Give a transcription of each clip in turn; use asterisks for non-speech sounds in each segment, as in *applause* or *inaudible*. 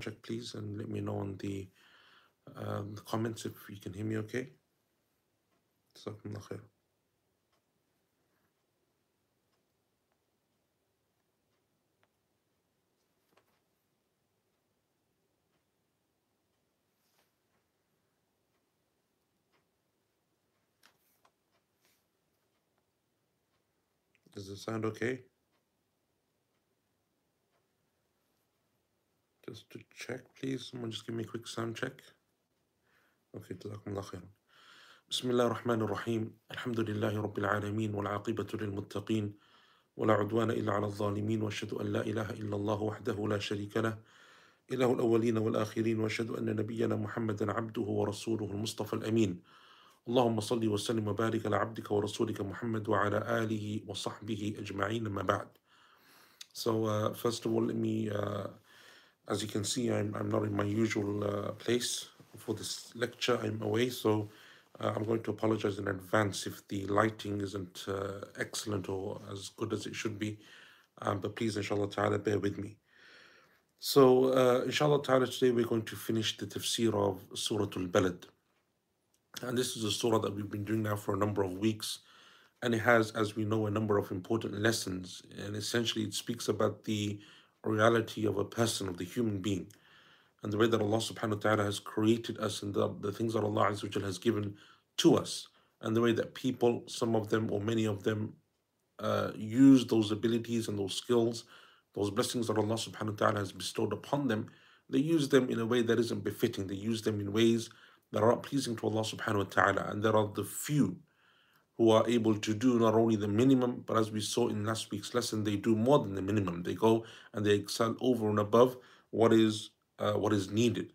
check, please, and let me know in the, um, the comments if you can hear me okay. جزاكم الله Does it sound okay? Just to check, please. Someone just give me a quick sound check. Okay, جزاكم الله خيرا. بسم الله الرحمن الرحيم الحمد لله رب العالمين والعاقبة للمتقين ولا عدوان إلا على الظالمين وأشهد أن لا إله إلا الله وحده لا شريك له إله الأولين والآخرين وأشهد أن نبينا محمدا عبده ورسوله المصطفى الأمين اللهم صل وسلم وبارك على عبدك ورسولك محمد وعلى آله وصحبه أجمعين ما بعد So uh, first of all, let me uh, as you can see, I'm, I'm not in my usual uh, place for this lecture. I'm away, so uh, I'm going to apologize in advance if the lighting isn't uh, excellent or as good as it should be. Um, but please, inshallah ta'ala, bear with me. So, uh, inshallah ta'ala, today we're going to finish the tafsir of Surah Al Balad. And this is a surah that we've been doing now for a number of weeks. And it has, as we know, a number of important lessons. And essentially, it speaks about the reality of a person, of the human being, and the way that Allah subhanahu wa ta'ala has created us and the, the things that Allah Azza has given to us. And the way that people, some of them or many of them, uh, use those abilities and those skills, those blessings that Allah subhanahu wa ta'ala has bestowed upon them, they use them in a way that isn't befitting. They use them in ways that are not pleasing to Allah subhanahu wa ta'ala. And there are the few who are able to do not only the minimum, but as we saw in last week's lesson, they do more than the minimum. They go and they excel over and above what is uh, what is needed.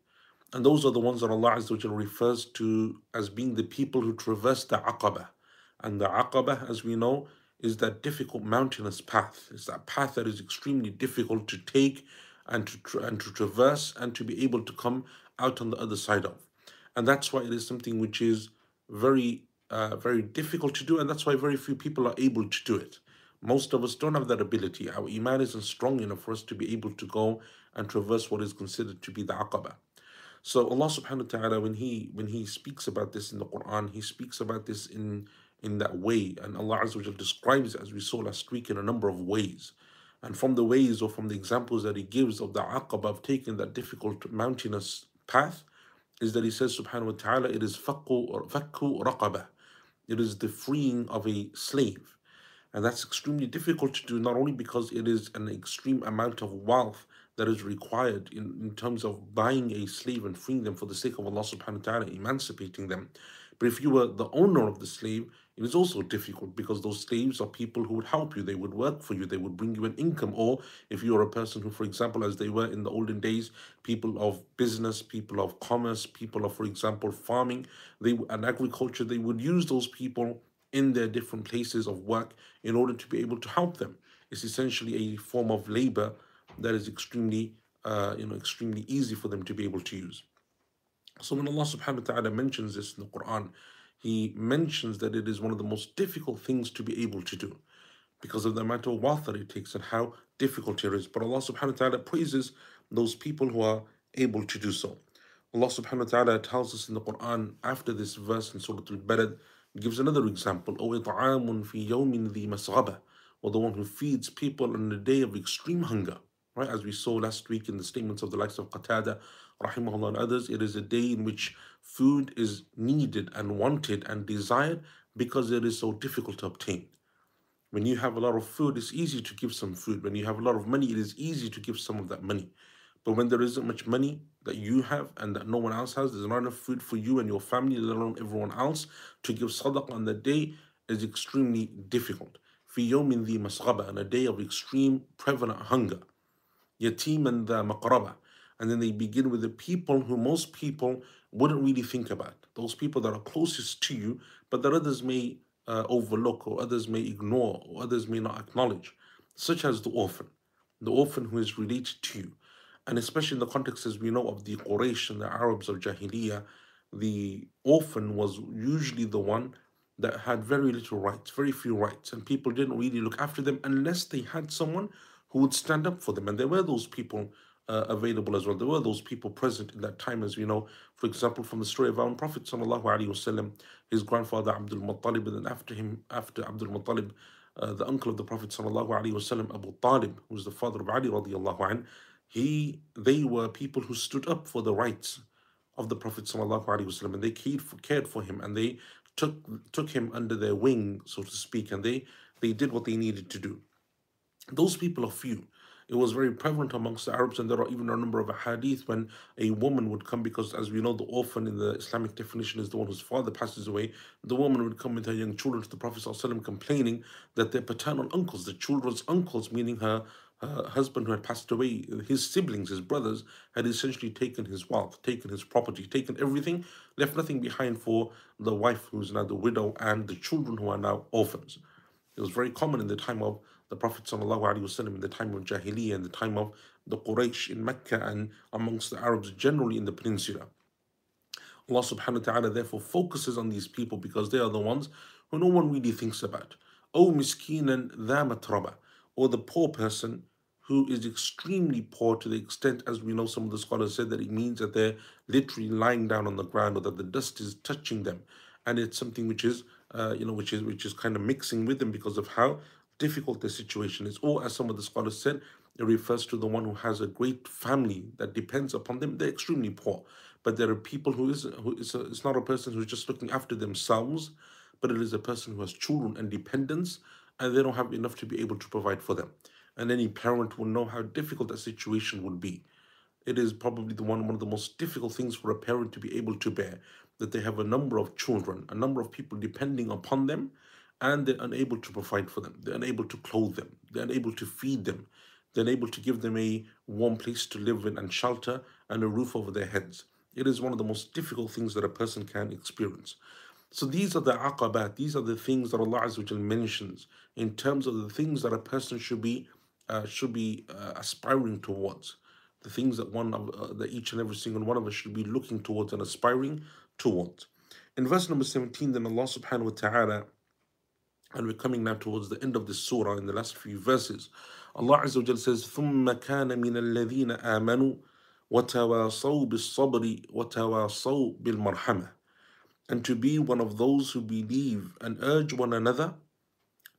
And those are the ones that Allah Azza refers to as being the people who traverse the Aqaba. And the Aqaba, as we know, is that difficult mountainous path. It's that path that is extremely difficult to take and to, and to traverse and to be able to come out on the other side of. And that's why it is something which is very, uh, very difficult to do. And that's why very few people are able to do it. Most of us don't have that ability. Our iman isn't strong enough for us to be able to go and traverse what is considered to be the aqaba. So Allah subhanahu wa ta'ala when he when he speaks about this in the Quran, he speaks about this in in that way. And Allah Azza wa describes it as we saw last week in a number of ways. And from the ways or from the examples that he gives of the aqaba of taking that difficult mountainous path, is that he says subhanahu wa ta'ala, it is fakku, fakku raqaba. It is the freeing of a slave. And that's extremely difficult to do, not only because it is an extreme amount of wealth that is required in, in terms of buying a slave and freeing them for the sake of Allah subhanahu wa ta'ala, emancipating them. But if you were the owner of the slave, it is also difficult because those slaves are people who would help you, they would work for you, they would bring you an income. Or if you're a person who, for example, as they were in the olden days, people of business, people of commerce, people of, for example, farming, they and agriculture, they would use those people in their different places of work in order to be able to help them. It's essentially a form of labor that is extremely, uh, you know, extremely easy for them to be able to use. So when Allah subhanahu wa ta'ala mentions this in the Quran, he mentions that it is one of the most difficult things to be able to do because of the amount of wealth that it takes and how difficult it is. But Allah subhanahu wa ta'ala praises those people who are able to do so. Allah subhanahu wa ta'ala tells us in the Quran after this verse in Surah Al-Baqarah, gives another example. O the or the one who feeds people on the day of extreme hunger. Right, as we saw last week in the statements of the likes of Qatada rahimahullah, and others, it is a day in which food is needed and wanted and desired because it is so difficult to obtain. When you have a lot of food, it's easy to give some food. When you have a lot of money, it is easy to give some of that money. But when there isn't much money that you have and that no one else has, there's not enough food for you and your family, let alone everyone else, to give sadaqah on that day is extremely difficult. في يوم ذي مسغبة, on a day of extreme prevalent hunger yatiman the maqraba. and then they begin with the people who most people wouldn't really think about. Those people that are closest to you, but that others may uh, overlook or others may ignore or others may not acknowledge, such as the orphan, the orphan who is related to you. And especially in the context, as we know, of the Quraysh and the Arabs of Jahiliyyah, the orphan was usually the one that had very little rights, very few rights, and people didn't really look after them unless they had someone who would stand up for them. And there were those people uh, available as well. There were those people present in that time, as we know. For example, from the story of our Prophet wasallam, his grandfather Abdul Muttalib, and then after him, after Abdul Muttalib, uh, the uncle of the Prophet wasallam, Abu Talib, who was the father of Ali radiallahu anh, he, they were people who stood up for the rights of the Prophet wasallam, and they cared for, cared for him, and they took took him under their wing, so to speak, and they they did what they needed to do. Those people are few. It was very prevalent amongst the Arabs, and there are even a number of hadith when a woman would come, because as we know, the orphan in the Islamic definition is the one whose father passes away. The woman would come with her young children to the Prophet ﷺ complaining that their paternal uncles, the children's uncles, meaning her husband who had passed away, his siblings, his brothers, had essentially taken his wealth, taken his property, taken everything, left nothing behind for the wife who's now the widow and the children who are now orphans. It was very common in the time of the Prophet ﷺ, in the time of Jahiliyyah, in the time of the Quraysh in Mecca and amongst the Arabs generally in the peninsula. Allah subhanahu wa ta'ala therefore focuses on these people because they are the ones who no one really thinks about. O miskinan dha matraba, or the poor person who is extremely poor to the extent, as we know some of the scholars said, that it means that they're literally lying down on the ground or that the dust is touching them. And it's something which is, uh, you know, which is which is kind of mixing with them because of how difficult the situation is. Or as some of the scholars said, it refers to the one who has a great family that depends upon them. They're extremely poor. But there are people who is who is a, it's not a person who's just looking after themselves, but it is a person who has children and dependents, and they don't have enough to be able to provide for them. And any parent will know how difficult that situation would be. It is probably the one one of the most difficult things for a parent to be able to bear that they have a number of children, a number of people depending upon them, and they're unable to provide for them. They're unable to clothe them. They're unable to feed them. They're unable to give them a warm place to live in and shelter and a roof over their heads. It is one of the most difficult things that a person can experience. So these are the aqabat, these are the things that Allah mentions in terms of the things that a person should be uh, should be uh, aspiring towards. The things that one of uh, that each and every single one of us should be looking towards and aspiring towards. In verse number 17, then Allah subhanahu wa ta'ala and we're coming now towards the end of this surah in the last few verses. Allah Azza wa says, ثُمَّ كَانَ مِنَ الَّذِينَ آمَنُوا وَتَوَاصَوْا بِالصَّبْرِ وَتَوَاصَوْا بِالْمَرْحَمَةِ And to be one of those who believe and urge one another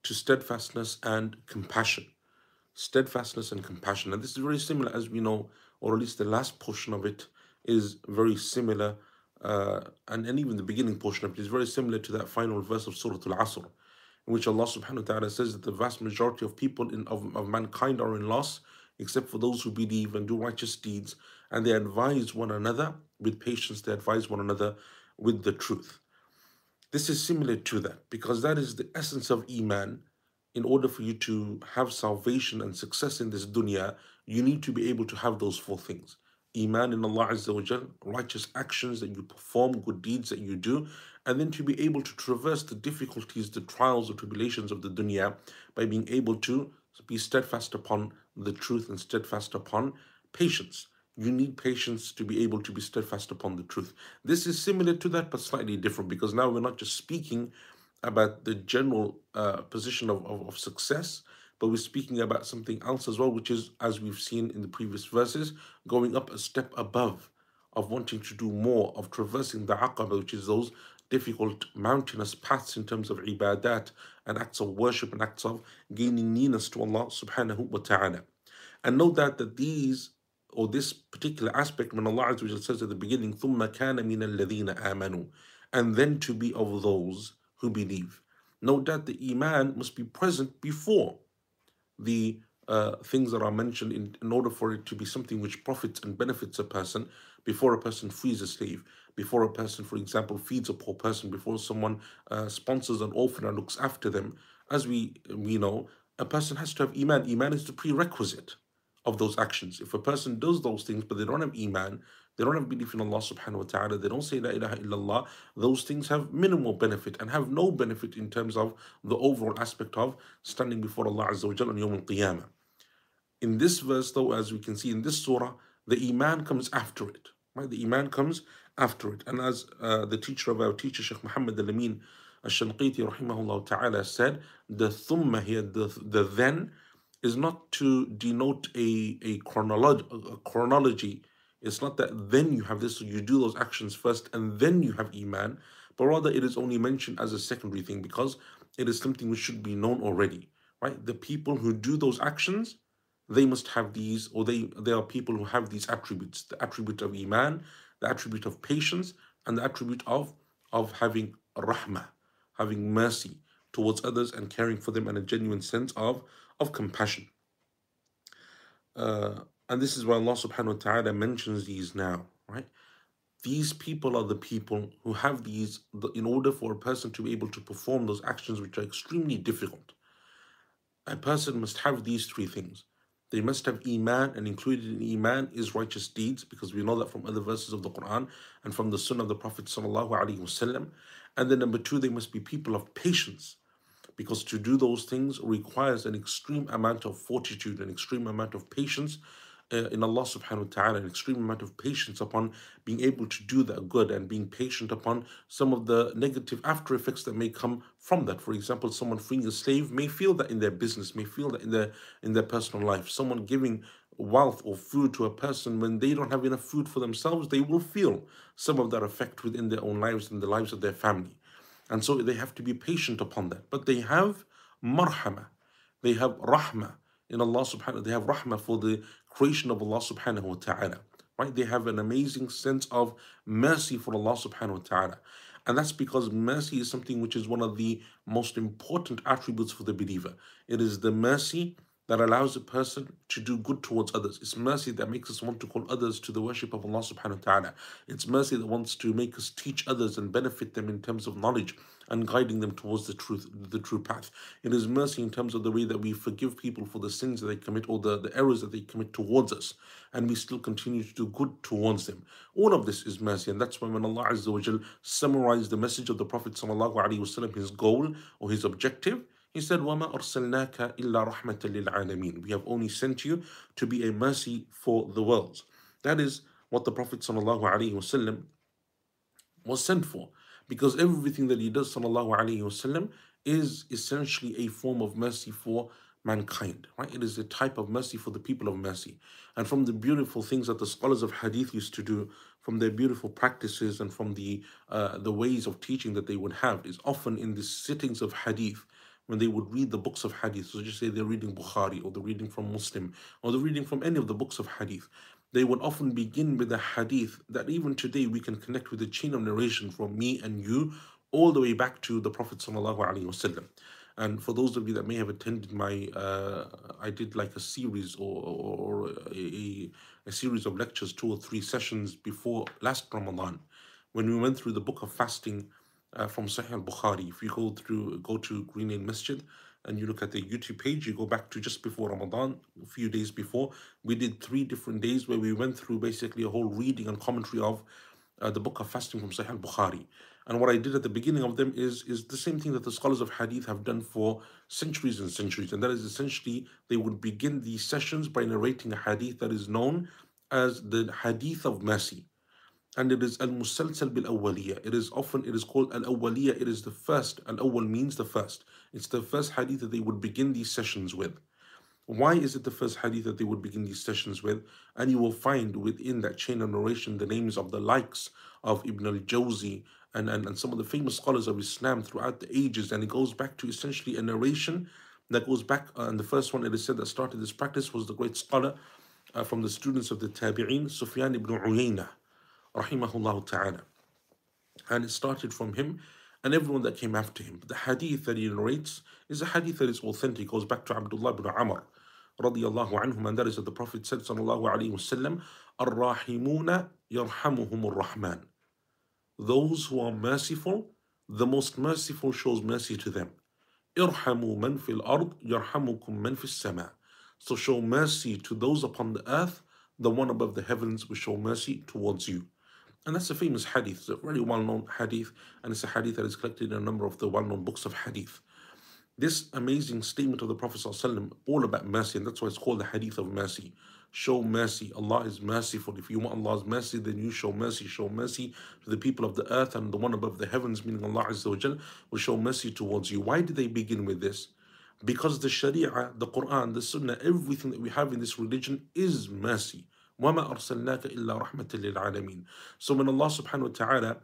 to steadfastness and compassion. Steadfastness and compassion. And this is very similar, as we know, or at least the last portion of it is very similar, uh, and, and even the beginning portion of it is very similar to that final verse of Surah Al Asr in which Allah subhanahu wa ta'ala says that the vast majority of people in, of, of mankind are in loss, except for those who believe and do righteous deeds, and they advise one another with patience, they advise one another with the truth. This is similar to that because that is the essence of Iman. In order for you to have salvation and success in this dunya, you need to be able to have those four things. Iman in Allah Azza wa Jal, righteous actions that you perform, good deeds that you do, and then to be able to traverse the difficulties, the trials, the tribulations of the dunya by being able to be steadfast upon the truth and steadfast upon patience. You need patience to be able to be steadfast upon the truth. This is similar to that, but slightly different because now we're not just speaking about the general uh, position of, of, of success, but we're speaking about something else as well, which is, as we've seen in the previous verses, going up a step above of wanting to do more, of traversing the aqaba, which is those difficult mountainous paths in terms of ibadat and acts of worship and acts of gaining nearness to Allah subhanahu wa ta'ala. And note that, that these or this particular aspect when Allah says at the beginning, ثُمَّ كَانَ مِنَ الَّذِينَ آمَنُوا and then to be of those who believe. Note that the Iman must be present before the uh, things that are mentioned in, in order for it to be something which profits and benefits a person before a person frees a slave before a person, for example, feeds a poor person, before someone uh, sponsors an orphan and looks after them, as we we know, a person has to have iman. Iman is the prerequisite of those actions. If a person does those things but they don't have iman, they don't have belief in Allah subhanahu wa ta'ala, they don't say la ilaha illallah, those things have minimal benefit and have no benefit in terms of the overall aspect of standing before Allah Azza wa Jalla on Yawm al-Qiyamah. In this verse though, as we can see in this surah, the iman comes after it. Right? The iman comes after it. And as uh, the teacher of our teacher, Sheikh Muhammad al-Amin al-Shanqiti rahimahullah ta'ala said, the thumma here, the, the then, is not to denote a, a, chronology, a chronology. It's not that then you have this, you do those actions first and then you have Iman, but rather it is only mentioned as a secondary thing because it is something which should be known already, right? The people who do those actions, they must have these, or they, they are people who have these attributes, the attribute of Iman, the attribute of patience, and the attribute of, of having rahmah, having mercy towards others and caring for them and a genuine sense of, of compassion. Uh, and this is why Allah subhanahu wa ta'ala mentions these now, right? These people are the people who have these, in order for a person to be able to perform those actions which are extremely difficult. A person must have these three things. They must have Iman, and included in Iman is righteous deeds, because we know that from other verses of the Quran and from the Sunnah of the Prophet. And then number two, they must be people of patience because to do those things requires an extreme amount of fortitude, an extreme amount of patience uh, in Allah subhanahu wa ta'ala, an extreme amount of patience upon being able to do that good and being patient upon some of the negative after effects that may come from that. For example, someone freeing a slave may feel that in their business, may feel that in their in their personal life. Someone giving wealth or food to a person when they don't have enough food for themselves, they will feel some of that effect within their own lives and the lives of their family. And so they have to be patient upon that. But they have marhama, they have rahmah in Allah subhanahu they have rahmah for the creation of Allah subhanahu wa ta'ala. Right? They have an amazing sense of mercy for Allah subhanahu wa ta'ala. And that's because mercy is something which is one of the most important attributes for the believer. It is the mercy that allows a person to do good towards others. It's mercy that makes us want to call others to the worship of Allah subhanahu wa ta'ala. It's mercy that wants to make us teach others and benefit them in terms of knowledge and guiding them towards the truth, the true path. It is mercy in terms of the way that we forgive people for the sins that they commit or the, the errors that they commit towards us, and we still continue to do good towards them. All of this is mercy, and that's why when Allah Azza wa summarized the message of the Prophet his goal or his objective, he said, وَمَا أَرْسَلْنَاكَ إِلَّا رَحْمَةً لِلْعَالَمِينَ We have only sent you to be a mercy for the worlds. That is what the Prophet ﷺ was sent for. Because everything that he does ﷺ is essentially a form of mercy for mankind. Right? It is a type of mercy for the people of mercy. And from the beautiful things that the scholars of hadith used to do, from their beautiful practices and from the uh, the ways of teaching that they would have, is often in the sittings of hadith when they would read the books of hadith. So just say they're reading Bukhari or they're reading from Muslim or they're reading from any of the books of hadith. They would often begin with a hadith that even today we can connect with the chain of narration from me and you all the way back to the Prophet. And for those of you that may have attended my, uh, I did like a series or, or a, a series of lectures, two or three sessions before last Ramadan, when we went through the book of fasting uh, from Sahih al-Bukhari. If you go through, go to Green Lane Masjid and you look at the YouTube page, you go back to just before Ramadan, a few days before, we did three different days where we went through basically a whole reading and commentary of uh, the book of fasting from Sahih al-Bukhari. And what I did at the beginning of them is, is the same thing that the scholars of hadith have done for centuries and centuries. And that is essentially, they would begin these sessions by narrating a hadith that is known as the hadith of mercy and it is al-musalsal bil awwaliya it is often it is called al-awwaliya it is the first al-awwal means the first. It's the first hadith that they would begin these sessions with. Why is it the first hadith that they would begin these sessions with? And you will find within that chain of narration the names of the likes of ibn al-jawzi and, and, and some of the famous scholars of islam throughout the ages. And it goes back to essentially a narration that goes back uh, and the first one it is said that started this practice was the great scholar uh, from the students of the tabi'in sufyan ibn uyaynah rahimahullah ta'ala. And it started from him and everyone that came after him. The hadith that he narrates is a hadith that is authentic, goes back to Abdullah ibn Amr radiallahu anhum, and that is that the Prophet said, sallallahu alayhi wasallam, Ar-Rahimuna yarhamuhum rahman Those who are merciful, the most merciful shows mercy to them. Irhamu man fil ard, yarhamukum man fil sama. So show mercy to those upon the earth, the one above the heavens will show mercy towards you. And that's a famous hadith, it's a very well known hadith, and it's a hadith that is collected in a number of the well known books of hadith. This amazing statement of the Prophet all about mercy, and that's why it's called the hadith of mercy. Show mercy. Allah is merciful. If you want Allah's mercy, then you show mercy. Show mercy to the people of the earth and the one above the heavens, meaning Allah Azza will show mercy towards you. Why did they begin with this? Because the Sharia, the Quran, the Sunnah, everything that we have in this religion is mercy. وَمَا أَرْسَلْنَاكَ إِلَّا رَحْمَةً لِلْعَالَمِينَ So when Allah subhanahu wa ta'ala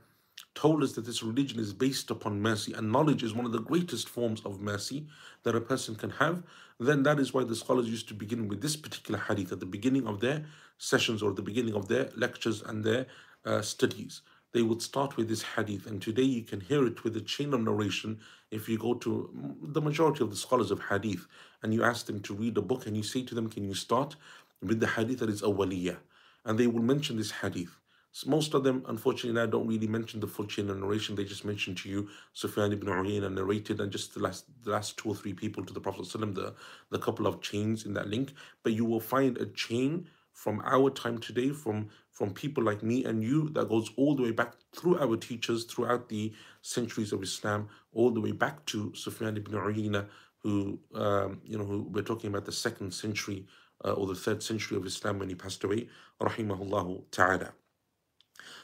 told us that this religion is based upon mercy and knowledge is one of the greatest forms of mercy that a person can have, then that is why the scholars used to begin with this particular hadith at the beginning of their sessions or the beginning of their lectures and their uh, studies. They would start with this hadith, and today you can hear it with a chain of narration. If you go to the majority of the scholars of hadith and you ask them to read a book and you say to them, Can you start with the hadith that is awaliyah? And they will mention this hadith. Most of them, unfortunately, now don't really mention the full chain of narration. They just mention to you Sufyan ibn Uyayna narrated and just the last the last two or three people to the Prophet the the couple of chains in that link. But you will find a chain from our time today, from from people like me and you, that goes all the way back through our teachers throughout the centuries of Islam, all the way back to Sufyan ibn Uyayna, who um, you know who we're talking about the second century uh, or the third century of Islam when he passed away, rahimahullah ta'ala.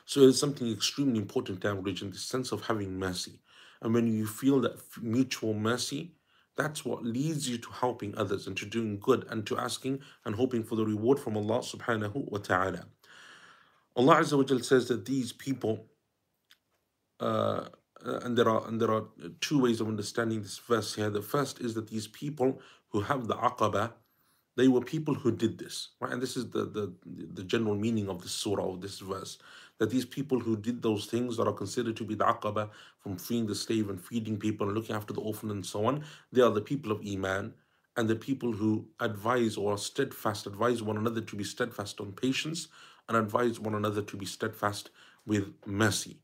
So it's something extremely important in our religion, the sense of having mercy. And when you feel that mutual mercy, that's what leads you to helping others and to doing good and to asking and hoping for the reward from Allah subhanahu wa ta'ala. Allah Azza wa says that these people, uh, and there are and there are two ways of understanding this verse here. The first is that these people who have the aqaba, they were people who did this, right? And this is the the, the general meaning of this surah of this verse that these people who did those things that are considered to be the aqaba from freeing the slave and feeding people and looking after the orphan and so on, they are the people of Iman and the people who advise or are steadfast, advise one another to be steadfast on patience and advise one another to be steadfast with mercy.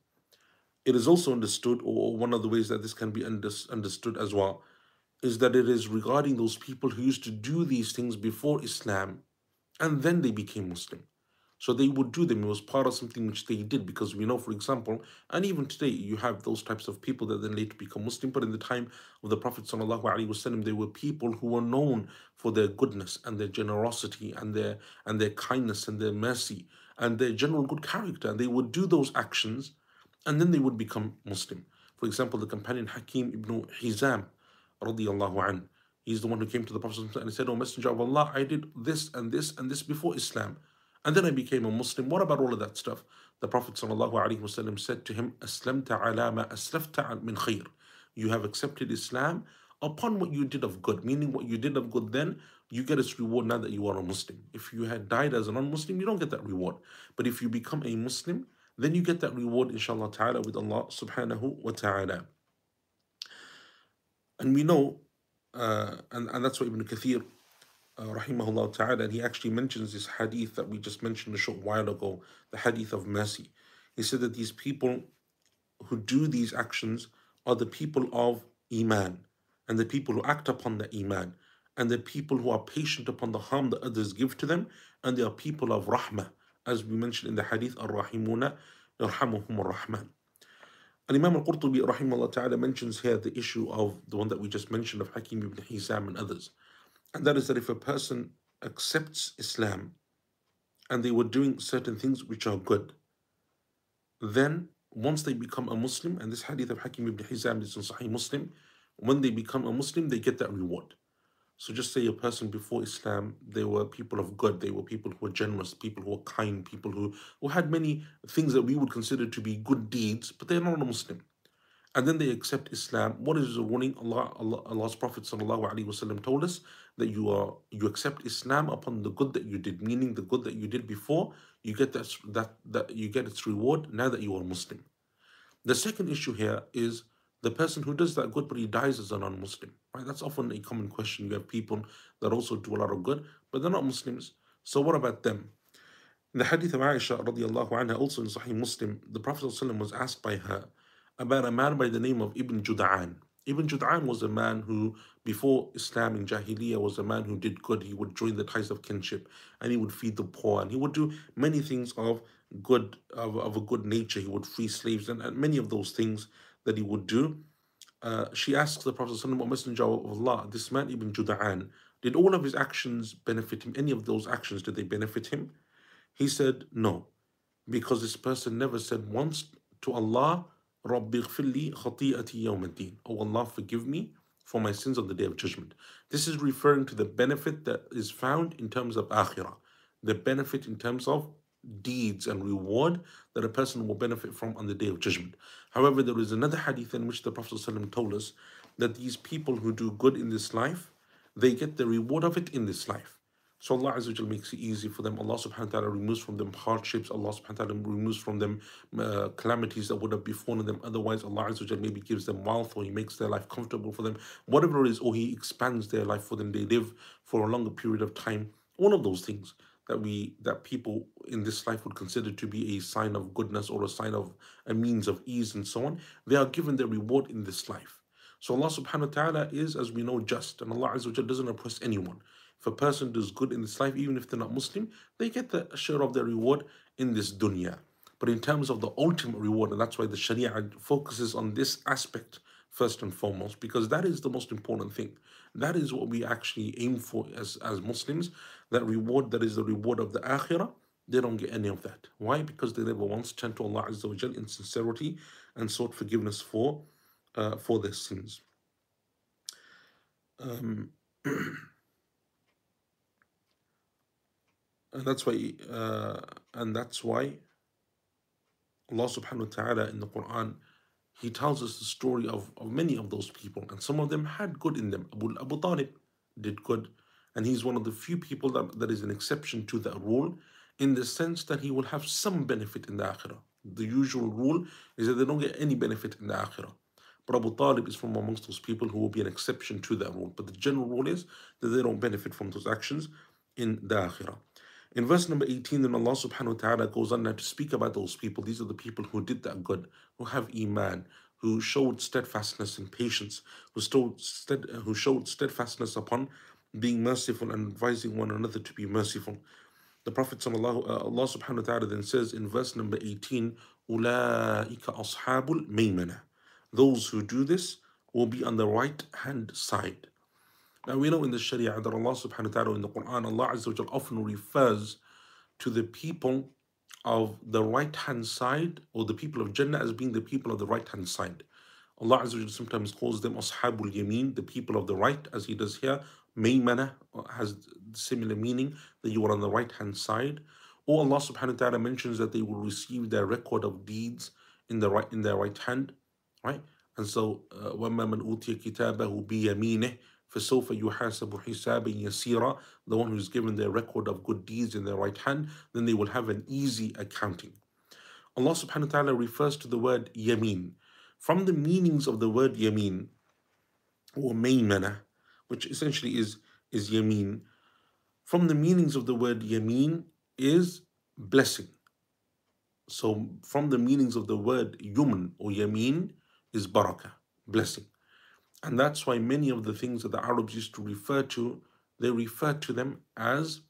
It is also understood, or one of the ways that this can be understood as well, is that it is regarding those people who used to do these things before Islam and then they became Muslim. So they would do them. It was part of something which they did because we know, for example, and even today you have those types of people that then later become Muslim. But in the time of the Prophet wasallam, there were people who were known for their goodness and their generosity and their and their kindness and their mercy and their general good character. And they would do those actions, and then they would become Muslim. For example, the companion Hakim ibn Hizam, radiallahu anh, he's the one who came to the Prophet and said, "O Messenger of Allah, I did this and this and this before Islam." And then I became a Muslim. What about all of that stuff? The Prophet said to him, Aslamta ala ma aslafta min khair. You have accepted Islam upon what you did of good, meaning what you did of good then, you get its reward now that you are a Muslim. If you had died as a non-Muslim, you don't get that reward. But if you become a Muslim, then you get that reward, inshallah ta'ala, with Allah subhanahu wa ta'ala. And we know, uh, and, and that's what Ibn Kathir uh, rahimahullah ta'ala, and he actually mentions this hadith that we just mentioned a short while ago, the hadith of mercy. He said that these people who do these actions are the people of Iman, and the people who act upon the Iman, and the people who are patient upon the harm that others give to them, and they are people of Rahmah, as we mentioned in the hadith, Ar-Rahimuna, Ar-Rahman. And Imam al-Qurtubi rahimahullah ta'ala mentions here the issue of the one that we just mentioned of Hakim ibn Hizam and others. And that is that if a person accepts Islam and they were doing certain things which are good, then once they become a Muslim, and this hadith of Hakim ibn Hizam is in Sahih Muslim, when they become a Muslim, they get that reward. So just say a person before Islam, they were people of good, they were people who were generous, people who were kind, people who, who had many things that we would consider to be good deeds, but they're not a Muslim and then they accept Islam. What is the warning? Allah, Allah Allah's Prophet wasallam told us that you are you accept Islam upon the good that you did, meaning the good that you did before, you get that that that you get its reward now that you are Muslim. The second issue here is the person who does that good but he dies as a non-Muslim. Right? That's often a common question. You have people that also do a lot of good, but they're not Muslims. So what about them? In the hadith of Aisha radiallahu anha, also in Sahih Muslim, the Prophet was asked by her about a man by the name of Ibn Jud'an. Ibn Jud'an was a man who, before Islam in Jahiliyyah, was a man who did good. He would join the ties of kinship and he would feed the poor and he would do many things of good, of, of a good nature. He would free slaves and, and many of those things that he would do, uh, she asks the Prophet, O Messenger of Allah, this man Ibn Jud'an, did all of his actions benefit him? Any of those actions, did they benefit him? He said, No, because this person never said once to Allah, Rabbi khati'ati yawm Oh Allah, forgive me for my sins on the day of judgment. This is referring to the benefit that is found in terms of akhirah, the benefit in terms of deeds and reward that a person will benefit from on the day of judgment. However, there is another hadith in which the Prophet ﷺ told us that these people who do good in this life, they get the reward of it in this life. So Allah Azza makes it easy for them. Allah subhanahu wa ta'ala removes from them hardships. Allah subhanahu wa ta'ala removes from them uh, calamities that would have befallen them. Otherwise, Allah Azza maybe gives them wealth or He makes their life comfortable for them. Whatever it is, or He expands their life for them. They live for a longer period of time. All of those things that we that people in this life would consider to be a sign of goodness or a sign of a means of ease and so on, they are given their reward in this life. So Allah subhanahu wa ta'ala is, as we know, just and Allah Azza wa doesn't oppress anyone. If a person does good in this life, even if they're not Muslim, they get the share of their reward in this dunya. But in terms of the ultimate reward, and that's why the Sharia focuses on this aspect first and foremost, because that is the most important thing. That is what we actually aim for as, as Muslims. That reward that is the reward of the akhirah, they don't get any of that. Why? Because they never once turned to Allah Azza wa in sincerity and sought forgiveness for uh, for their sins. Um, *clears throat* and that's why uh, and that's why Allah subhanahu wa ta'ala in the Quran he tells us the story of, of many of those people and some of them had good in them Abu, Abu Talib did good and he's one of the few people that, that is an exception to that rule in the sense that he will have some benefit in the akhirah. The usual rule is that they don't get any benefit in the akhirah. But Abu Talib is from amongst those people who will be an exception to that rule. But the general rule is that they don't benefit from those actions in the akhirah. In verse number 18, then Allah subhanahu wa ta'ala goes on now to speak about those people. These are the people who did that good, who have iman, who showed steadfastness and patience, who who showed steadfastness upon being merciful and advising one another to be merciful. The Prophet uh, Allah subhanahu wa ta'ala then says in verse number 18, Ulaika ashabul maymana. Those who do this will be on the right hand side. Now we know in the Sharia that Allah subhanahu wa ta'ala in the Quran, Allah Azza wa often refers to the people of the right hand side or the people of Jannah as being the people of the right hand side. Allah Azza wa sometimes calls them Ashabul Yameen, the people of the right, as He does here. Maymana has similar meaning that you are on the right hand side. Or Allah subhanahu wa ta'ala mentions that they will receive their record of deeds in the right in their right hand. Right? And so, وَمَّا مَنْ أُوتِيَ كِتَابَهُ بِيَمِينِهِ فَسَوْفَ يُحَاسَبُ حِسَابًا يَسِيرًا The one who's given their record of good deeds in their right hand, then they will have an easy accounting. Allah subhanahu wa ta'ala refers to the word yameen. From the meanings of the word yameen, or maymana, which essentially is, is yameen, from the meanings of the word yameen is blessing. So from the meanings of the word yuman or yameen is barakah, blessing. And that's why many of the things that the Arabs used to refer to, they refer to them as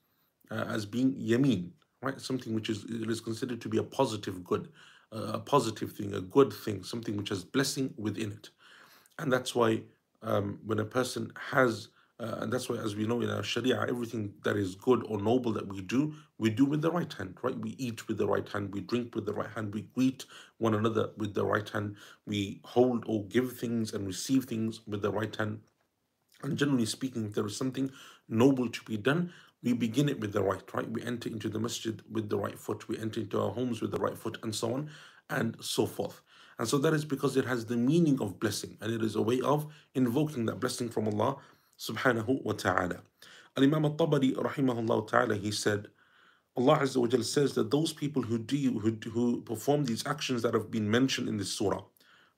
uh, as being yameen, right? Something which is it is considered to be a positive good, uh, a positive thing, a good thing, something which has blessing within it. And that's why um, when a person has uh, and that's why, as we know in our Sharia, everything that is good or noble that we do, we do with the right hand, right? We eat with the right hand, we drink with the right hand, we greet one another with the right hand, we hold or give things and receive things with the right hand. And generally speaking, if there is something noble to be done, we begin it with the right, right? We enter into the masjid with the right foot, we enter into our homes with the right foot, and so on and so forth. And so that is because it has the meaning of blessing, and it is a way of invoking that blessing from Allah subhanahu wa ta'ala. Al Imam al Tabari, rahimahullah ta'ala, he said, Allah Azza wa Jal says that those people who do who, who perform these actions that have been mentioned in this surah,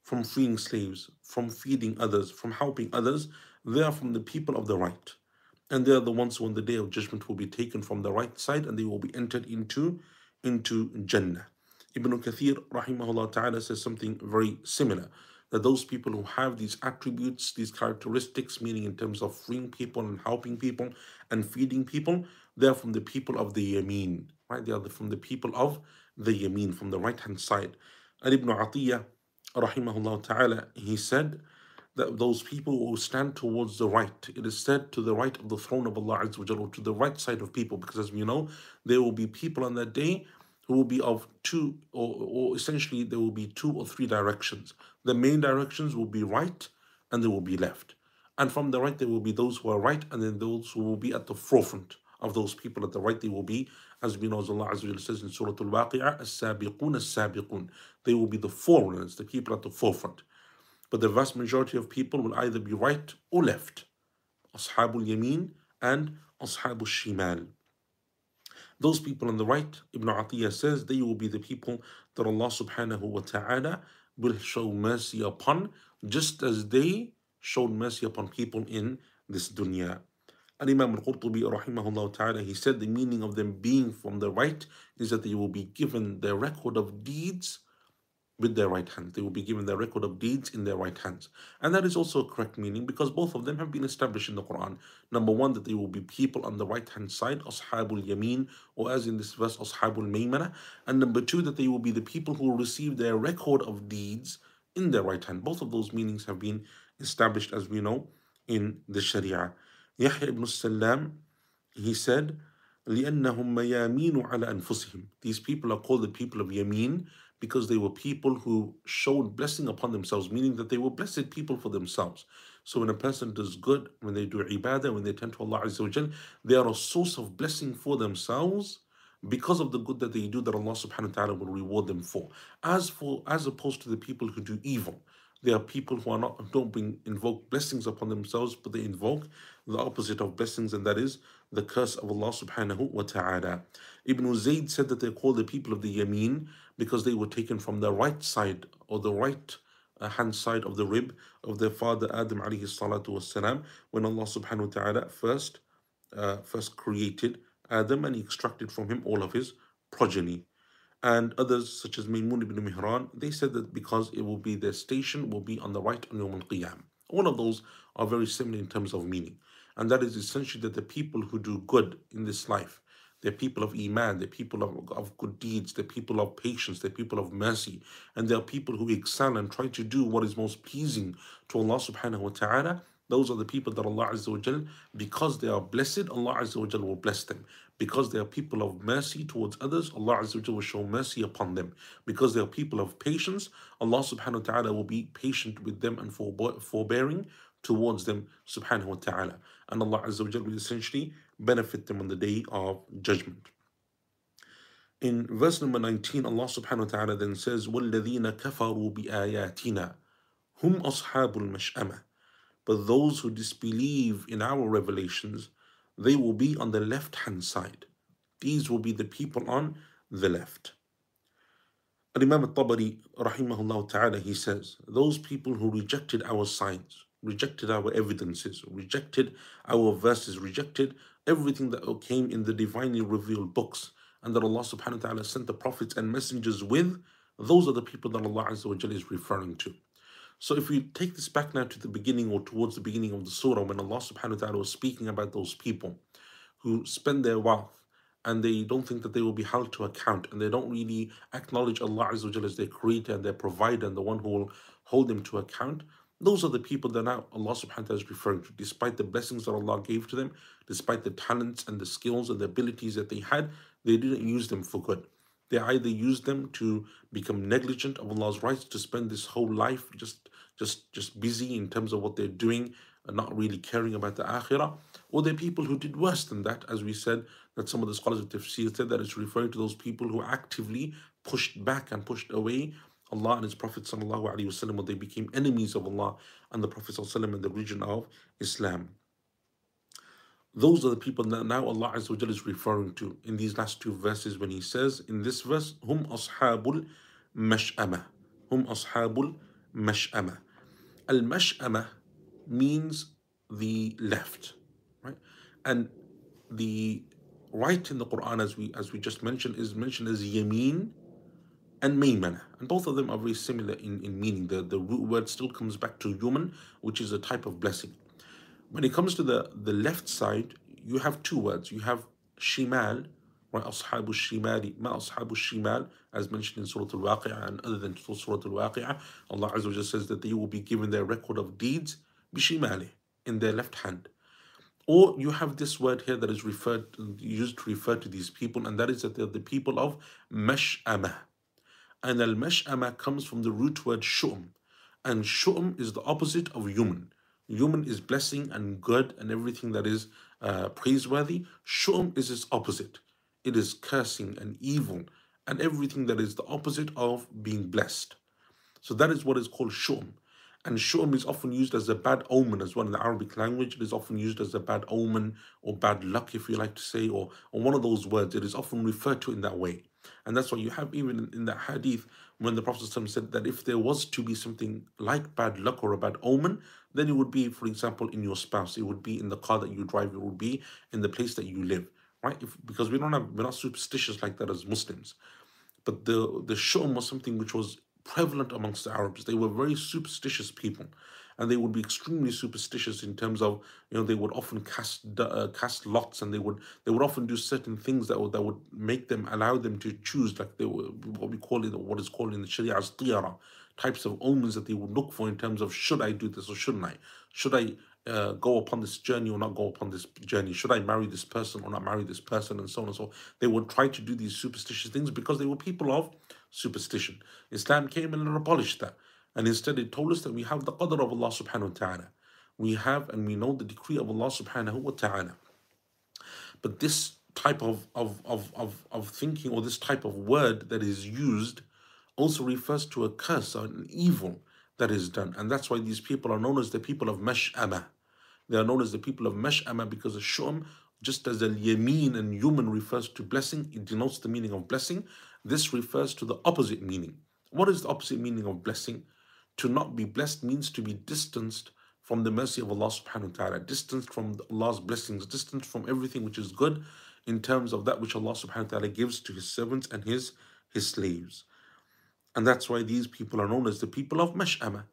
from freeing slaves, from feeding others, from helping others, they are from the people of the right. And they are the ones who on the day of judgment will be taken from the right side and they will be entered into, into Jannah. Ibn Kathir, rahimahullah ta'ala, says something very similar that those people who have these attributes, these characteristics, meaning in terms of freeing people and helping people and feeding people, they're from the people of the Yameen, right? They are from the people of the Yameen, from the right hand side. And Ibn Atiyah, rahimahullah ta'ala, he said that those people who stand towards the right, it is said to the right of the throne of Allah Azza wa to the right side of people, because as we know, there will be people on that day who will be of two, or, or essentially there will be two or three directions. The main directions will be right and they will be left. And from the right, there will be those who are right, and then those who will be at the forefront of those people at the right. They will be, as we know, as Allah Azza says in Surah Al Waqi'ah, as-sabiqun as-sabiqun. They will be the forerunners, the people at the forefront. But the vast majority of people will either be right or left. Ashabul Yameen and Ashabul Shimal. Those people on the right, Ibn Atiyah says, they will be the people that Allah subhanahu wa ta'ala will show mercy upon, just as they showed mercy upon people in this dunya. And Imam al-Qurtubi rahimahullah ta'ala, he said the meaning of them being from the right is that they will be given the record of deeds with their right hands. They will be given the record of deeds in their right hands. And that is also a correct meaning because both of them have been established in the Quran. Number one, that they will be people on the right hand side, Ashabul Yameen, or as in this verse, Ashabul Maymana. And number two, that they will be the people who will receive their record of deeds in their right hand. Both of those meanings have been established, as we know, in the Sharia. Yahya ibn Salam, he said, لأنهم ميامين على أنفسهم. These people are called the people of Yameen because they were people who showed blessing upon themselves, meaning that they were blessed people for themselves. So when a person does good, when they do ibadah, when they turn to Allah Azza wa they are a source of blessing for themselves because of the good that they do that Allah subhanahu wa ta'ala will reward them for. As for as opposed to the people who do evil. There are people who are not don't bring invoke blessings upon themselves, but they invoke the opposite of blessings, and that is the curse of Allah subhanahu wa ta'ala. Ibn Zayd said that they call the people of the Yameen because they were taken from the right side or the right uh, hand side of the rib of their father Adam alayhi salatu wasalam when Allah subhanahu wa ta'ala first uh, first created Adam and he extracted from him all of his progeny. And others such as Maymun ibn Mihran, they said that because it will be their station will be on the right on Yawm al-Qiyam. All of those are very similar in terms of meaning. And that is essentially that the people who do good in this life, they're people of Iman, they're people of, of good deeds, they're people of patience, they're people of mercy, and they're people who excel and try to do what is most pleasing to Allah subhanahu wa ta'ala. Those are the people that Allah Azza wa Jal, because they are blessed, Allah Azza wa Jal will bless them. Because they are people of mercy towards others, Allah Azza wa Jal will show mercy upon them. Because they are people of patience, Allah subhanahu wa ta'ala will be patient with them and forbearing towards them subhanahu wa ta'ala. And Allah Azza wa Jal will essentially benefit them on the day of judgment. In verse number 19, Allah subhanahu wa ta'ala then says, وَالَّذِينَ كَفَرُوا بِآيَاتِنَا هُمْ أَصْحَابُ الْمَشْأَمَةِ But those who disbelieve in our revelations, they will be on the left-hand side. These will be the people on the left. Imam al-Tabari, rahimahullah ta'ala, he says, those people who rejected our signs, rejected our evidences, rejected our verses, rejected everything that came in the divinely revealed books and that Allah subhanahu wa ta'ala sent the prophets and messengers with, those are the people that Allah Azza wa Jalla is referring to. So if we take this back now to the beginning or towards the beginning of the surah when Allah subhanahu wa ta'ala was speaking about those people who spend their wealth and they don't think that they will be held to account and they don't really acknowledge Allah Azza wa Jalla as their creator and their provider and the one who will hold them to account, those are the people that Allah subhanahu wa ta'ala is referring to. Despite the blessings that Allah gave to them, despite the talents and the skills and the abilities that they had, they didn't use them for good. They either used them to become negligent of Allah's rights, to spend this whole life just just just busy in terms of what they're doing and not really caring about the akhirah, or they're people who did worse than that, as we said, that some of the scholars of tafsir said that it's referring to those people who actively pushed back and pushed away Allah and His Prophet وسلم, when they became enemies of Allah and the Prophet وسلم, in the region of Islam. Those are the people that now Allah Azza wa is referring to in these last two verses when He says in this verse, Hum ashabul mash'ama. Hum ashabul mash'ama. Al mash'ama means the left, right? And the right in the Quran, as we as we just mentioned, is mentioned as yameen and maymana. And both of them are very similar in, in meaning. The, the root word still comes back to yuman, which is a type of blessing. When it comes to the, the left side, you have two words. You have shimal, right? Ashabu shimali, ma ashabu shimal, as mentioned in Surah Al-Waqi'ah and other than Surah Al-Waqi'ah, Allah Azza wa says that they will be given their record of deeds bishimali, in their left hand. Or you have this word here that is referred used to refer to these people, and that is that they're the people of mash'amah and al-mash'ama comes from the root word shu'um. And shu'um is the opposite of human. Yuman is blessing and good and everything that is uh, praiseworthy. Shum is its opposite. It is cursing and evil and everything that is the opposite of being blessed. So that is what is called shum. And shum is often used as a bad omen as well in the Arabic language. It is often used as a bad omen or bad luck, if you like to say, or, or one of those words. It is often referred to in that way. And that's why you have even in, that hadith when the Prophet said that if there was to be something like bad luck or a bad omen, then it would be, for example, in your spouse. It would be in the car that you drive. It would be in the place that you live, right? If, because we don't have, we're not superstitious like that as Muslims. But the the shum was something which was prevalent amongst the Arabs. They were very superstitious people, and they would be extremely superstitious in terms of you know they would often cast uh, cast lots, and they would they would often do certain things that would that would make them allow them to choose like they were what we call it or what is called in the Sharia as types of omens that they would look for in terms of should I do this or shouldn't I? Should I uh, go upon this journey or not go upon this journey? Should I marry this person or not marry this person? And so on and so on. They would try to do these superstitious things because they were people of superstition. Islam came and abolished that. And instead it told us that we have the qadr of Allah subhanahu wa ta'ala. We have and we know the decree of Allah subhanahu wa ta'ala. But this type of, of, of, of, of thinking or this type of word that is used also refers to a curse or an evil that is done. And that's why these people are known as the people of Mash'ama. They are known as the people of Mash'ama because the Shum, just as the Yameen and Yuman refers to blessing, it denotes the meaning of blessing. This refers to the opposite meaning. What is the opposite meaning of blessing? To not be blessed means to be distanced from the mercy of Allah subhanahu wa ta'ala, distanced from Allah's blessings, distanced from everything which is good in terms of that which Allah subhanahu wa ta'ala gives to his servants and his his slaves. And that's why these people are known as the people of Mash'ama,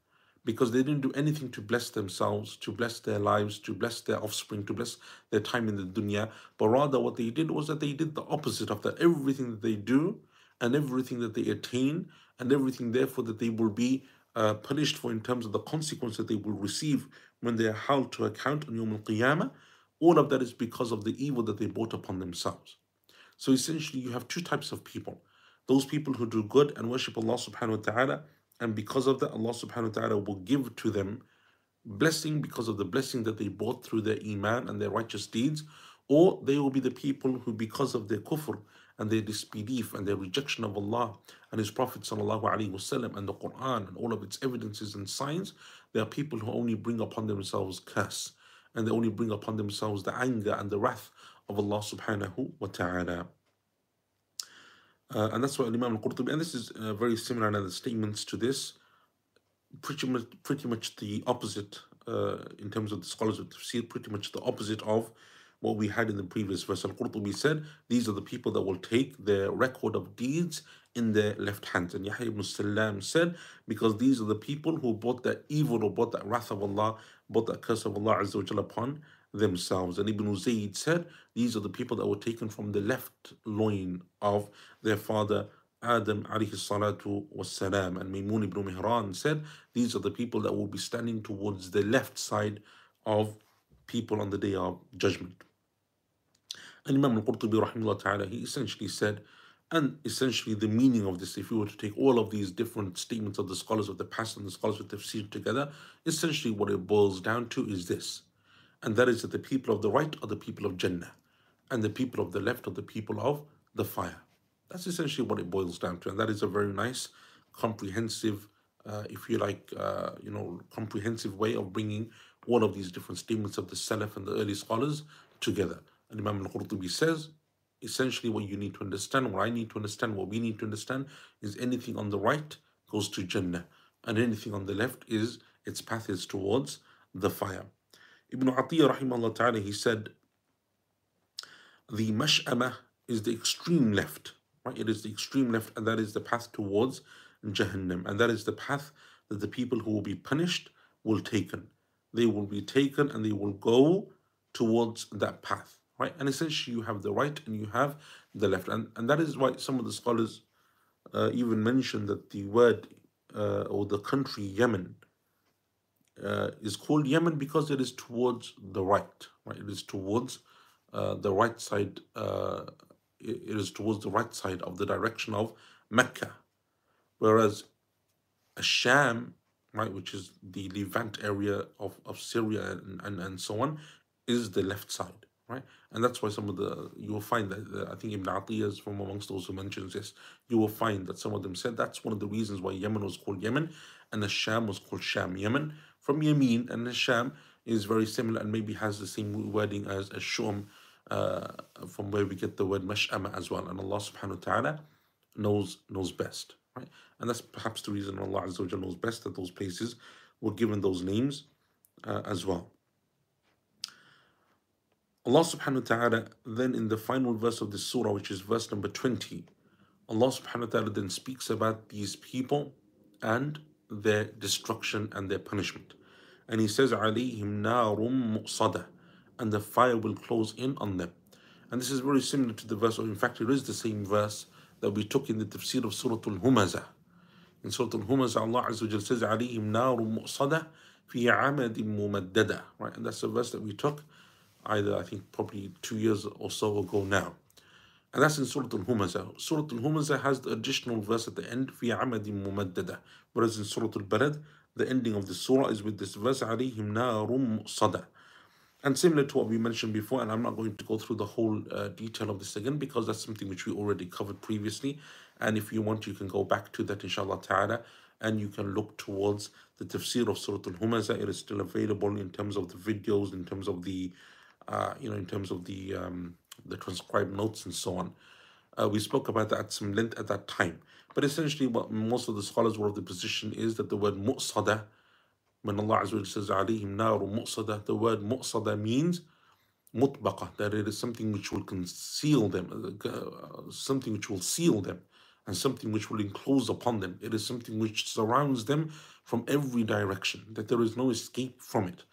because they didn't do anything to bless themselves, to bless their lives, to bless their offspring, to bless their time in the dunya, but rather what they did was that they did the opposite of that. Everything that they do and everything that they attain and everything therefore that they will be uh, punished for in terms of the consequence that they will receive when they are held to account on Yom Al-Qiyamah, all of that is because of the evil that they brought upon themselves. So essentially you have two types of people those people who do good and worship Allah subhanahu wa ta'ala, and because of that, Allah subhanahu wa ta'ala will give to them blessing because of the blessing that they brought through their iman and their righteous deeds, or they will be the people who, because of their kufr and their disbelief and their rejection of Allah and His Prophet wasallam and the Quran and all of its evidences and signs, they are people who only bring upon themselves curse and they only bring upon themselves the anger and the wrath of Allah subhanahu wa ta'ala. Uh, and that's what Imam al-Qurtubi, and this is uh, very similar in the statements to this, pretty much, pretty much the opposite uh, in terms of the scholars of tafsir, pretty much the opposite of what we had in the previous verse. Al-Qurtubi said, these are the people that will take their record of deeds in their left hands. And Yahya ibn Salam said, because these are the people who brought that evil or brought that wrath of Allah, brought that curse of Allah Azza wa upon themselves. And Ibn Zayd said, These are the people that were taken from the left loin of their father Adam alayhi salatu salam. And Maymun ibn Mihran said, These are the people that will be standing towards the left side of people on the day of judgment. And Imam al-Qurtubi rahimahullah ta'ala, he essentially said, and essentially the meaning of this, if you were to take all of these different statements of the scholars of the past and the scholars of tafsir together, essentially what it boils down to is this and that is that the people of the right are the people of Jannah, and the people of the left are the people of the fire. That's essentially what it boils down to, and that is a very nice, comprehensive, uh, if you like, uh, you know, comprehensive way of bringing all of these different statements of the Salaf and the early scholars together. And Imam al-Qurtubi says, essentially what you need to understand, what I need to understand, what we need to understand, is anything on the right goes to Jannah, and anything on the left is its path is towards the fire. Ibn Atiyah rahimahullah ta'ala, he said, the mash'amah is the extreme left, right? It is the extreme left, and that is the path towards Jahannam. And that is the path that the people who will be punished will taken. They will be taken and they will go towards that path, right? And essentially you have the right and you have the left. And, and that is why some of the scholars uh, even mention that the word uh, or the country Yemen uh, is called Yemen because it is towards the right, right? It is towards uh, the right side. Uh, it is towards the right side of the direction of Mecca, whereas Asham, right, which is the Levant area of, of Syria and, and, and so on, is the left side, right? And that's why some of the, you will find that, uh, I think Ibn Atiyah is from amongst those who mentions this, you will find that some of them said that's one of the reasons why Yemen was called Yemen and the Sham was called Sham. Yemen from Yemen and the Sham is very similar and maybe has the same wording as, as Shum, uh, from where we get the word Mash'ama as well. And Allah subhanahu wa ta'ala knows knows best, right? And that's perhaps the reason Allah Azza wa knows best that those places were given those names uh, as well. Allah subhanahu wa ta'ala then in the final verse of this surah, which is verse number 20, Allah subhanahu wa ta'ala then speaks about these people and their destruction and their punishment. And he says, عَلَيْهِمْ نَارٌ مُؤْصَدَةٌ And the fire will close in on them. And this is very similar to the verse, or in fact it is the same verse that we took in the tafsir of Surah Al-Humazah. In Surah Al-Humazah, Allah Azza wa says, عَلَيْهِمْ نَارٌ مُؤْصَدَةٌ فِي عَمَدٍ مُمَدَّدَةٌ Right, and that's the verse that we took either, I think, probably two years or so ago now. And that's in Surah Al-Humazah. Surah Al-Humazah has the additional verse at the end, في عَمَدٍ مُمَدَّدَةٌ Whereas in Surah Al-Balad, the ending of the surah is with this verse, عَلَيْهِمْ نَارٌ مُؤْصَدَةٌ and similar to what we mentioned before, and I'm not going to go through the whole uh, detail of this again because that's something which we already covered previously. And if you want, you can go back to that, inshallah ta'ala, and you can look towards the tafsir of Surah Al-Humazah. It is still available in terms of the videos, in terms of the, uh, you know, in terms of the um, the transcribed notes and so on. Uh, we spoke about that at some length at that time. But essentially, what most of the scholars were of the position is that the word mu'sada when Allah Azza wa says, alayhim naru mu'sada, the word mu'sada means mutbaqa, that it is something which will conceal them, uh, something which will seal them, and something which will enclose upon them. It is something which surrounds them from every direction, that there is no escape from it.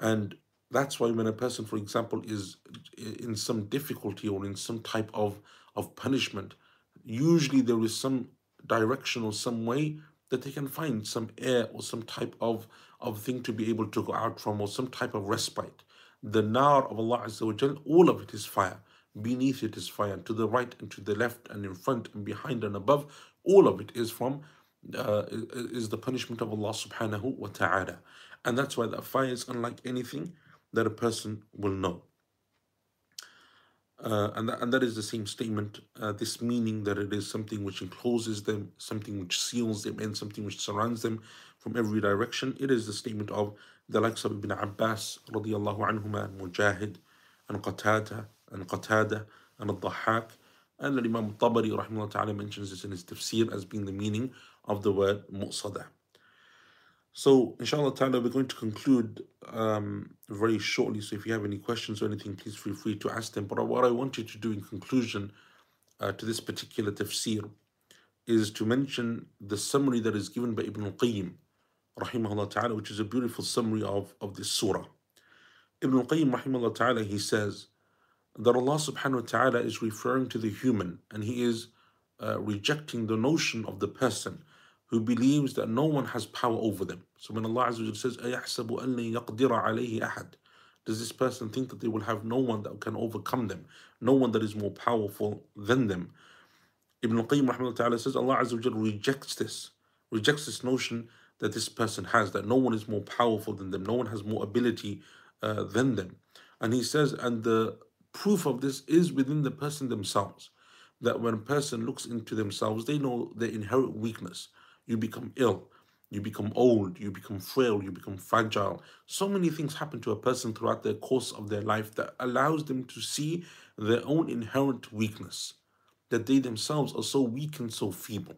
And that's why when a person, for example, is in some difficulty or in some type of, of punishment, usually there is some direction or some way that they can find some air or some type of, of thing to be able to go out from or some type of respite. The nar of Allah Azza wa Jal, all of it is fire. Beneath it is fire. To the right and to the left and in front and behind and above, all of it is from uh, is the punishment of Allah subhanahu wa ta'ala. And that's why that fire is unlike anything that a person will know. Uh, and, that, and that is the same statement, uh, this meaning that it is something which encloses them, something which seals them, and something which surrounds them from every direction. It is the statement of the likes of Ibn Abbas, radiallahu anhuma, and Mujahid, and Qatada, and Qatada, and Al-Dhahak. And Imam Tabari, rahimahullah ta'ala, mentions this in his tafsir as being the meaning of the word mu'sada. So, inshallah ta'ala, we're going to conclude um, very shortly. So, if you have any questions or anything, please feel free to ask them. But what I want you to do in conclusion uh, to this particular tafsir is to mention the summary that is given by Ibn al-Qayyim, rahimahullah ta'ala, which is a beautiful summary of, of this surah. Ibn al-Qayyim, rahimahullah ta'ala, he says that Allah subhanahu wa ta'ala is referring to the human and he is uh, rejecting the notion of the person who believes that no one has power over them. So when Allah Azza says, أَيَحْسَبُ أَن لَن يَقْدِرَ عَلَيْهِ أَحَدٌ Does this person think that they will have no one that can overcome them, no one that is more powerful than them? Ibn al-Qayyim rahimahullah says Allah Azza rejects this, rejects this notion that this person has, that no one is more powerful than them, no one has more ability uh, than them. And he says, and the proof of this is within the person themselves, that when a person looks into themselves, they know their inherent weakness you become ill, you become old, you become frail, you become fragile. So many things happen to a person throughout the course of their life that allows them to see their own inherent weakness, that they themselves are so weak and so feeble.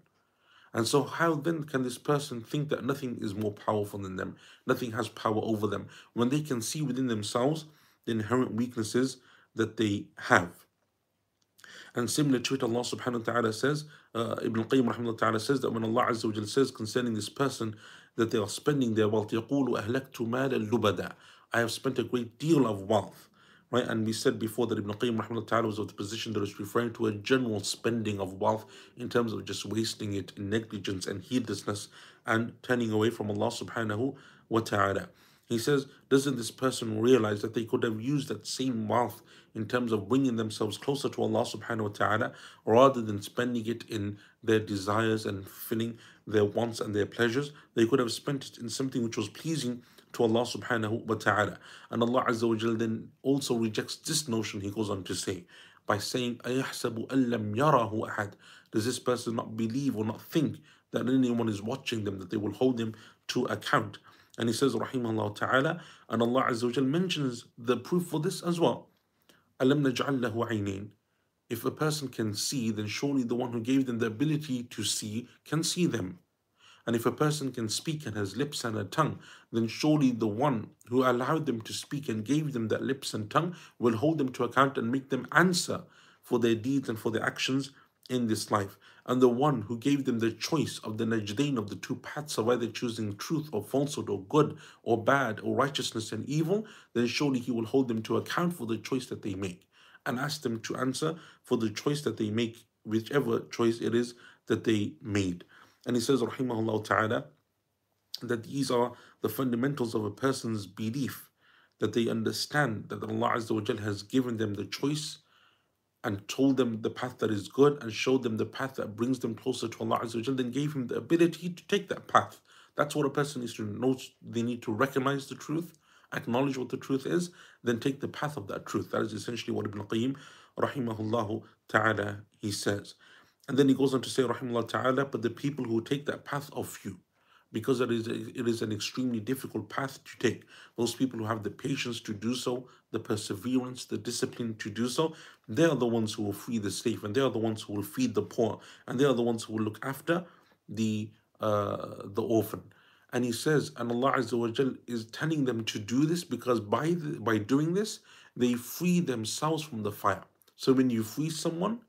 And so, how then can this person think that nothing is more powerful than them, nothing has power over them, when they can see within themselves the inherent weaknesses that they have? And similar to it, Allah subhanahu wa ta'ala says, uh, Ibn Qayyim rahimahullah ta'ala says that when Allah Azza wa says concerning this person that they are spending their wealth, يَقُولُ أَهْلَكْتُ مَالًا لُبَدًا I have spent a great deal of wealth. Right, and we said before that Ibn Qayyim rahimahullah ta'ala was of the position that is referring to a general spending of wealth in terms of just wasting it in negligence and heedlessness and turning away from Allah subhanahu wa ta'ala. He says, doesn't this person realize that they could have used that same wealth in terms of bringing themselves closer to Allah subhanahu wa ta'ala rather than spending it in their desires and filling their wants and their pleasures. They could have spent it in something which was pleasing to Allah subhanahu wa ta'ala. And Allah Azza wa Jal then also rejects this notion, he goes on to say, by saying, أَيَحْسَبُ أَن يَرَهُ أَحَدٌ Does this person not believe or not think that anyone is watching them, that they will hold them to account? And he says, Rahimahullah ta'ala, and Allah Azza wa Jal mentions the proof for this as well. أَلَمْ نَجْعَلْ لَهُ عَيْنَيْنِ If a person can see, then surely the one who gave them the ability to see can see them. And if a person can speak and has lips and a tongue, then surely the one who allowed them to speak and gave them that lips and tongue will hold them to account and make them answer for their deeds and for their actions in this life. And the one who gave them the choice of the najdain of the two paths of either choosing truth or falsehood or good or bad or righteousness and evil, then surely he will hold them to account for the choice that they make and ask them to answer for the choice that they make, whichever choice it is that they made. And he says, Rahimahullah Ta'ala, that these are the fundamentals of a person's belief, that they understand that Allah Azza wa has given them the choice and told them the path that is good and showed them the path that brings them closer to Allah Azza wa then gave him the ability to take that path. That's what a person needs to know. They need to recognize the truth, acknowledge what the truth is, then take the path of that truth. That is essentially what Ibn Qayyim, rahimahullah ta'ala, he says. And then he goes on to say, Rahimullah Ta'ala, but the people who take that path are few. Because it is, it is an extremely difficult path to take. Those people who have the patience to do so, the perseverance, the discipline to do so, they are the ones who will free the slave, and they are the ones who will feed the poor, and they are the ones who will look after the uh, the orphan. And he says, and Allah Azza wa Jal is telling them to do this because by the, by doing this, they free themselves from the fire. So when you free someone,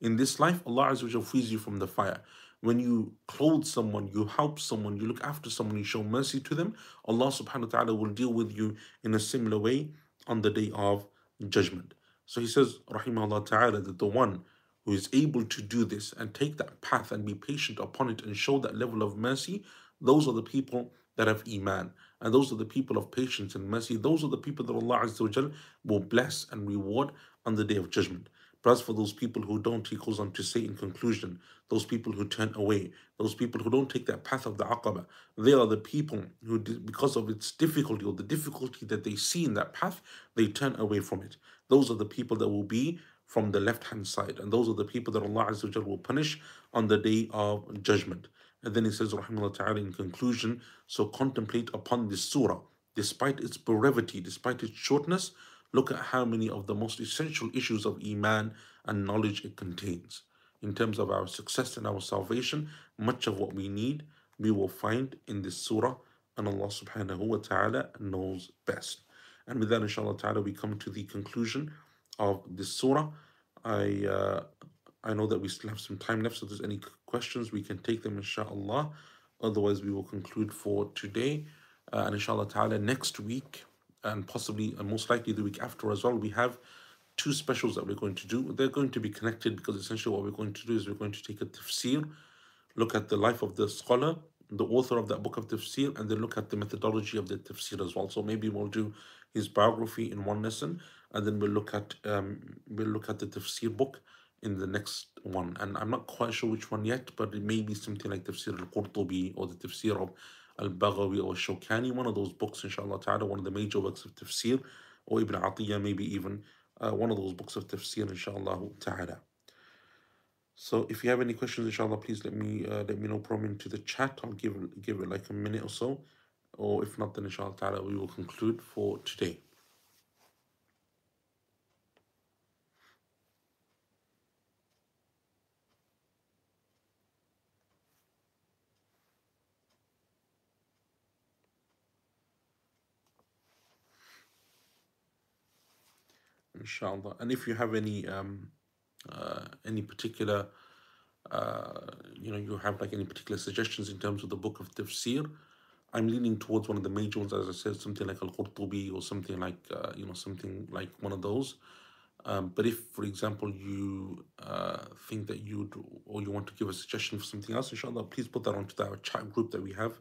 in this life, Allah Azza wa frees you from the fire. When you clothe someone, you help someone, you look after someone, you show mercy to them, Allah subhanahu wa ta'ala will deal with you in a similar way on the day of judgment. So he says, Rahimahullah ta'ala, that the one who is able to do this and take that path and be patient upon it and show that level of mercy, those are the people that have Iman. And those are the people of patience and mercy. Those are the people that Allah Azza wa will bless and reward on the day of judgment. But as for those people who don't, he goes on to say in conclusion, those people who turn away, those people who don't take that path of the aqaba, they are the people who, because of its difficulty or the difficulty that they see in that path, they turn away from it. Those are the people that will be from the left hand side, and those are the people that Allah Azza will punish on the day of judgment. And then he says, Ta'ala, in conclusion, so contemplate upon this surah, despite its brevity, despite its shortness, Look at how many of the most essential issues of Iman and knowledge it contains. In terms of our success and our salvation, much of what we need we will find in this surah, and Allah subhanahu wa ta'ala knows best. And with that, inshallah ta'ala, we come to the conclusion of this surah. I uh, I know that we still have some time left, so if there's any questions, we can take them, inshallah. Otherwise, we will conclude for today. Uh, and inshallah ta'ala, next week, and possibly and most likely the week after as well, we have two specials that we're going to do. They're going to be connected because essentially what we're going to do is we're going to take a tafsir, look at the life of the scholar, the author of that book of tafsir, and then look at the methodology of the tafsir as well. So maybe we'll do his biography in one lesson, and then we'll look at um, we'll look at the tafsir book in the next one. And I'm not quite sure which one yet, but it may be something like tafsir al-Qurtubi or the tafsir of Al-Baghawi or Shawkani, one of those books, inshallah ta'ala, one of the major works of tafsir, or Ibn Atiyah, maybe even uh, one of those books of tafsir, inshallah ta'ala. So if you have any questions, inshallah, please let me uh, let me know. Prom into the chat. I'll give give it like a minute or so, or if not, then inshallah ta'ala we will conclude for today. Inshallah. And if you have any um, uh, any particular uh, you know you have like any particular suggestions in terms of the book of tafsir, I'm leaning towards one of the major ones, as I said, something like Al Qurtubi or something like uh, you know something like one of those. Um, but if, for example, you uh, think that you'd or you want to give a suggestion for something else, inshallah, please put that onto our chat group that we have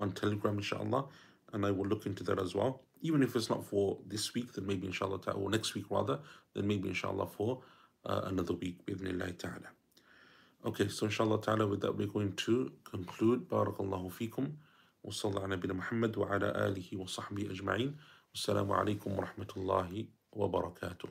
on Telegram, inshallah, and I will look into that as well. Even if it's not for this week, then maybe inshallah ta'ala, or next week rather, then maybe inshallah for uh, another week, bi'idhnillahi ta'ala. Okay, so inshallah ta'ala, with that, we're going to conclude. Barakallahu fikum. وصلى على نبينا محمد وعلى آله وصحبه أجمعين والسلام عليكم ورحمة الله وبركاته